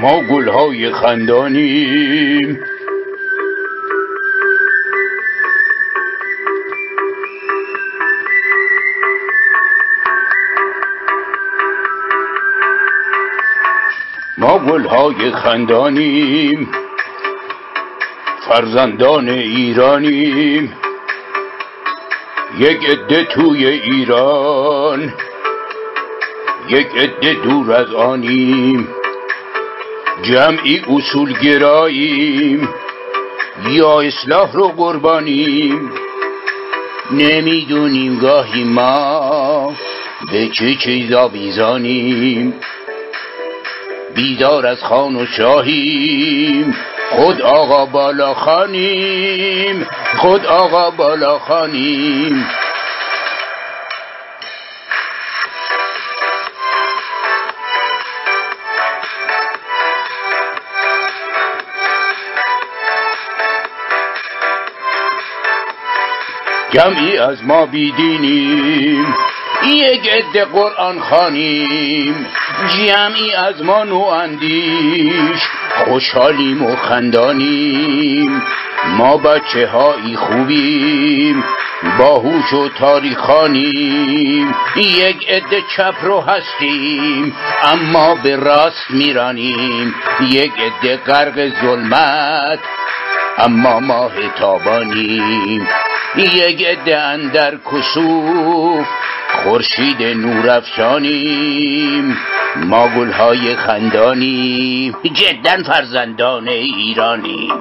ما گلهای خندانیم. ما گلهای خندانیم. فرزندان ایرانیم. یک عده توی ایران. یک عده دور از آنیم. جمعی اصول گراییم یا اصلاح رو قربانیم. نمی‌دونیم گاهی ما به چه چیزا بیزانیم بیدار از خان و شاهیم. خود آقا بالا خانیم. خود آقا بالا خانیم. جمعی از ما بیدینیم. یک عده قرآن خانیم جمعی از ما نو اندیش. خوشحالیم و خندانیم. ما بچه هایی خوبیم. باهوش و تاریخانیم. یک عده چپ رو هستیم. اما به راست میرانیم. یک عده غرق ظلمت. اما ماه تابانیم. یک عده اندر کسوف خورشید نورافشانیم ما گلهای خندانیم جدا فرزندان ایرانیم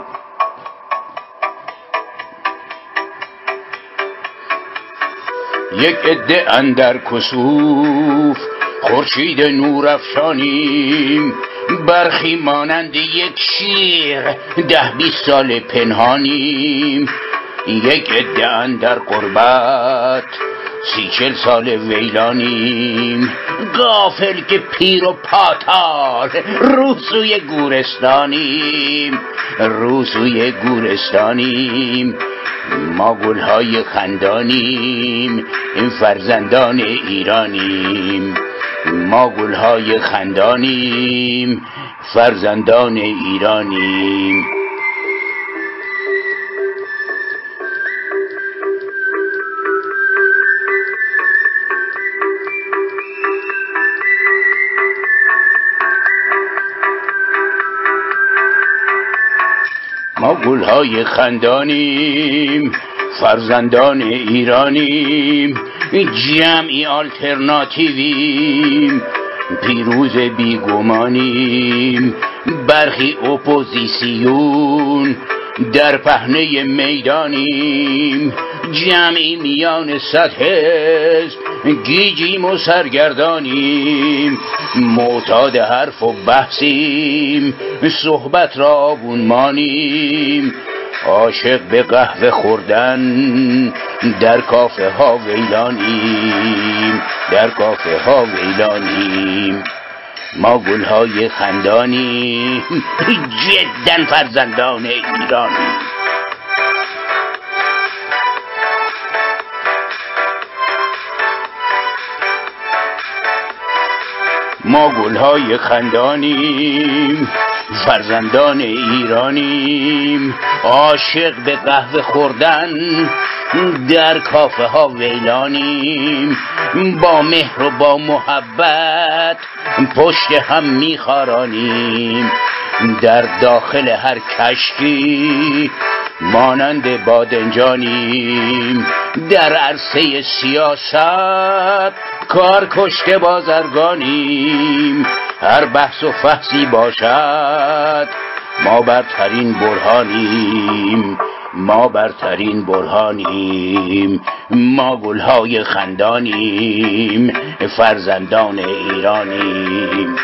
یک عده اندر کسوف خورشید نورافشانیم برخی مانند یک شیر ده بیست سال پنهانیم. یک عده اندر قربت سی چل سال ویلانیم. گافل که پیر و پاتار روسوی گورستانیم. روسوی گورستانیم. ما گلهای خندانیم این فرزندان ایرانیم. ما گلهای خندانیم فرزندان ایرانیم. گلهای خندانیم فرزندان ایرانیم جمعی آلترناتیویم. پیروز بیگمانیم برخی اپوزیسیون در پهنه می‌دانیم. جمعی میان صد گیجیم و سرگردانیم. معتاد حرف و بحثیم. صحبت را آبونمانیم. عاشق به قهوه خوردن در کافه ها ویلانیم. در کافه ها ویلانیم. ما گلهای خندانیم. جدا فرزندان ایرانیم ما گلهای خندانیم فرزندان ایرانیم. عاشق به قهوه خوردن در کافه ها ویلانیم. با مهر و با محبت پشت هم میخارانیم. در داخل هر کشتی مانند بادنجانیم. در عرصه سیاست کار کشته بازرگانیم. هر بحث و فحصی باشد ما برترین برهانیم. ما برترین برهانیم. ما گلهای خندانیم. فرزندان ایرانیم.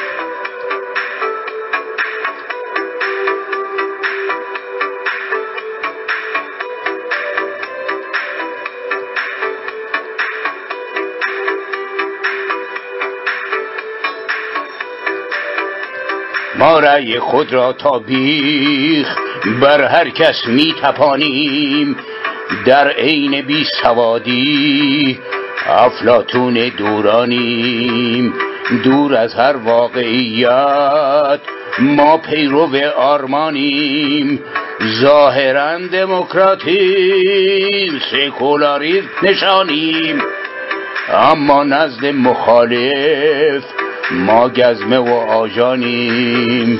رأی خود را تا بیخ بر هر کس می تپانیم در عین بی سوادی افلاتون دورانیم. دور از هر واقعیت ما پیرو آرمانیم. ظاهرا دموکراتیم سکولاریسم نشانیم. اما نزد مخالف ما گزمه و آجانیم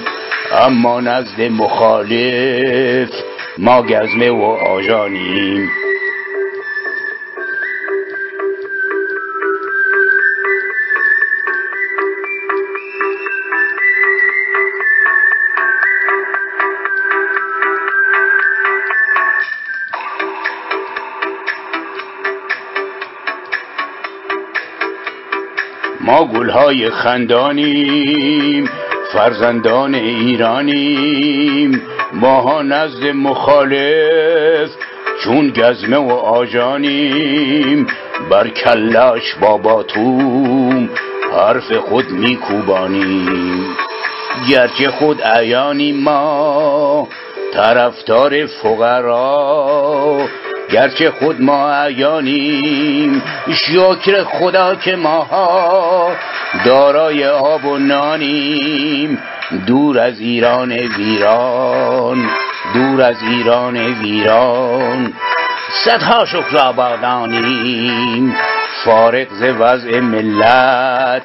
اما نزد مخالف ما گزمه و آجانیم ما گلهای خندانیم فرزندان ایرانیم. ماها نزد مخالف چون گزمه و آجانیم بر کلش با باتوم حرف خود میکوبانیم. گرچه خود عیانیم ما طرفدار فقرا. گرچه خود ما عیانیم شکر خدا که ماها دارای آب و نانیم. دور از ایران ویران دور از ایران ویران. صدها شکر آبادانیم. فارغ ز وضع ملت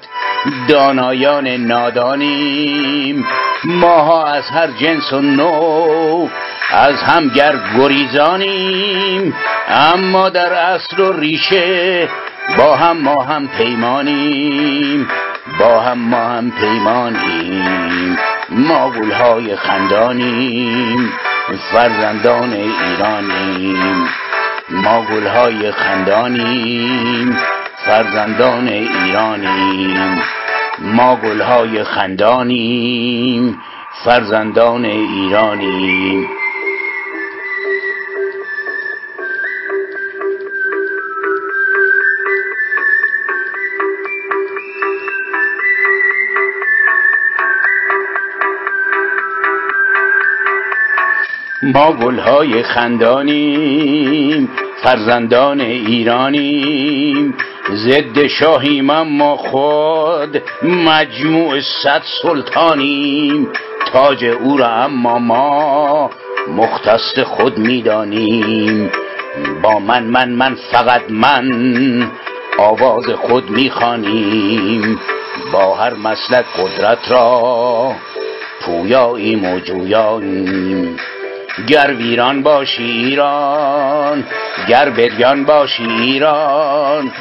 دانایان نادانیم. ماها از هر جنس و نوع از هم گر گریزانیم اما در اصل و ریشه با هم ما هم پیمانیم با هم ما هم پیمانیم ما گلهای خندانیم فرزندان ایرانیم ما گلهای خندانیم فرزندان ایرانیم ما گلهای خندانیم فرزندان ایرانیم. ما گلهای خندانیم فرزندان ایرانیم. ضد شاهیم اما خود مجموع صد سلطانیم. تاج او را اما ما مختص خود می‌دانیم. با من من من فقط من آواز خود می‌خوانیم. با هر مسلک قدرت را پویاییم و جویاییم گر ویران باشی ایران گر بریان باشی ایران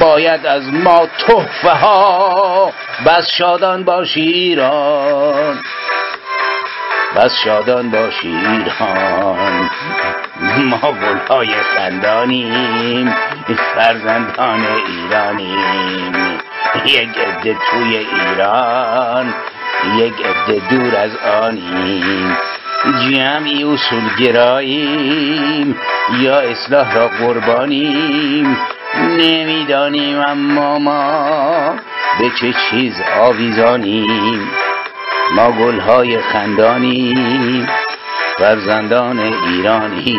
باید از ما تحفه ها بس شادان باشی ایران. بس شادان باشی ایران. ما گلهای خندانیم فرزندان ایرانیم. یک عده توی ایران یک عده دور از آنیم. جمعی اصول گراییم یا اصلاح را قربانیم. نمی‌دانیم اما ما به چه چیز آویزانیم. ما گلهای خندانیم فرزندان ایرانی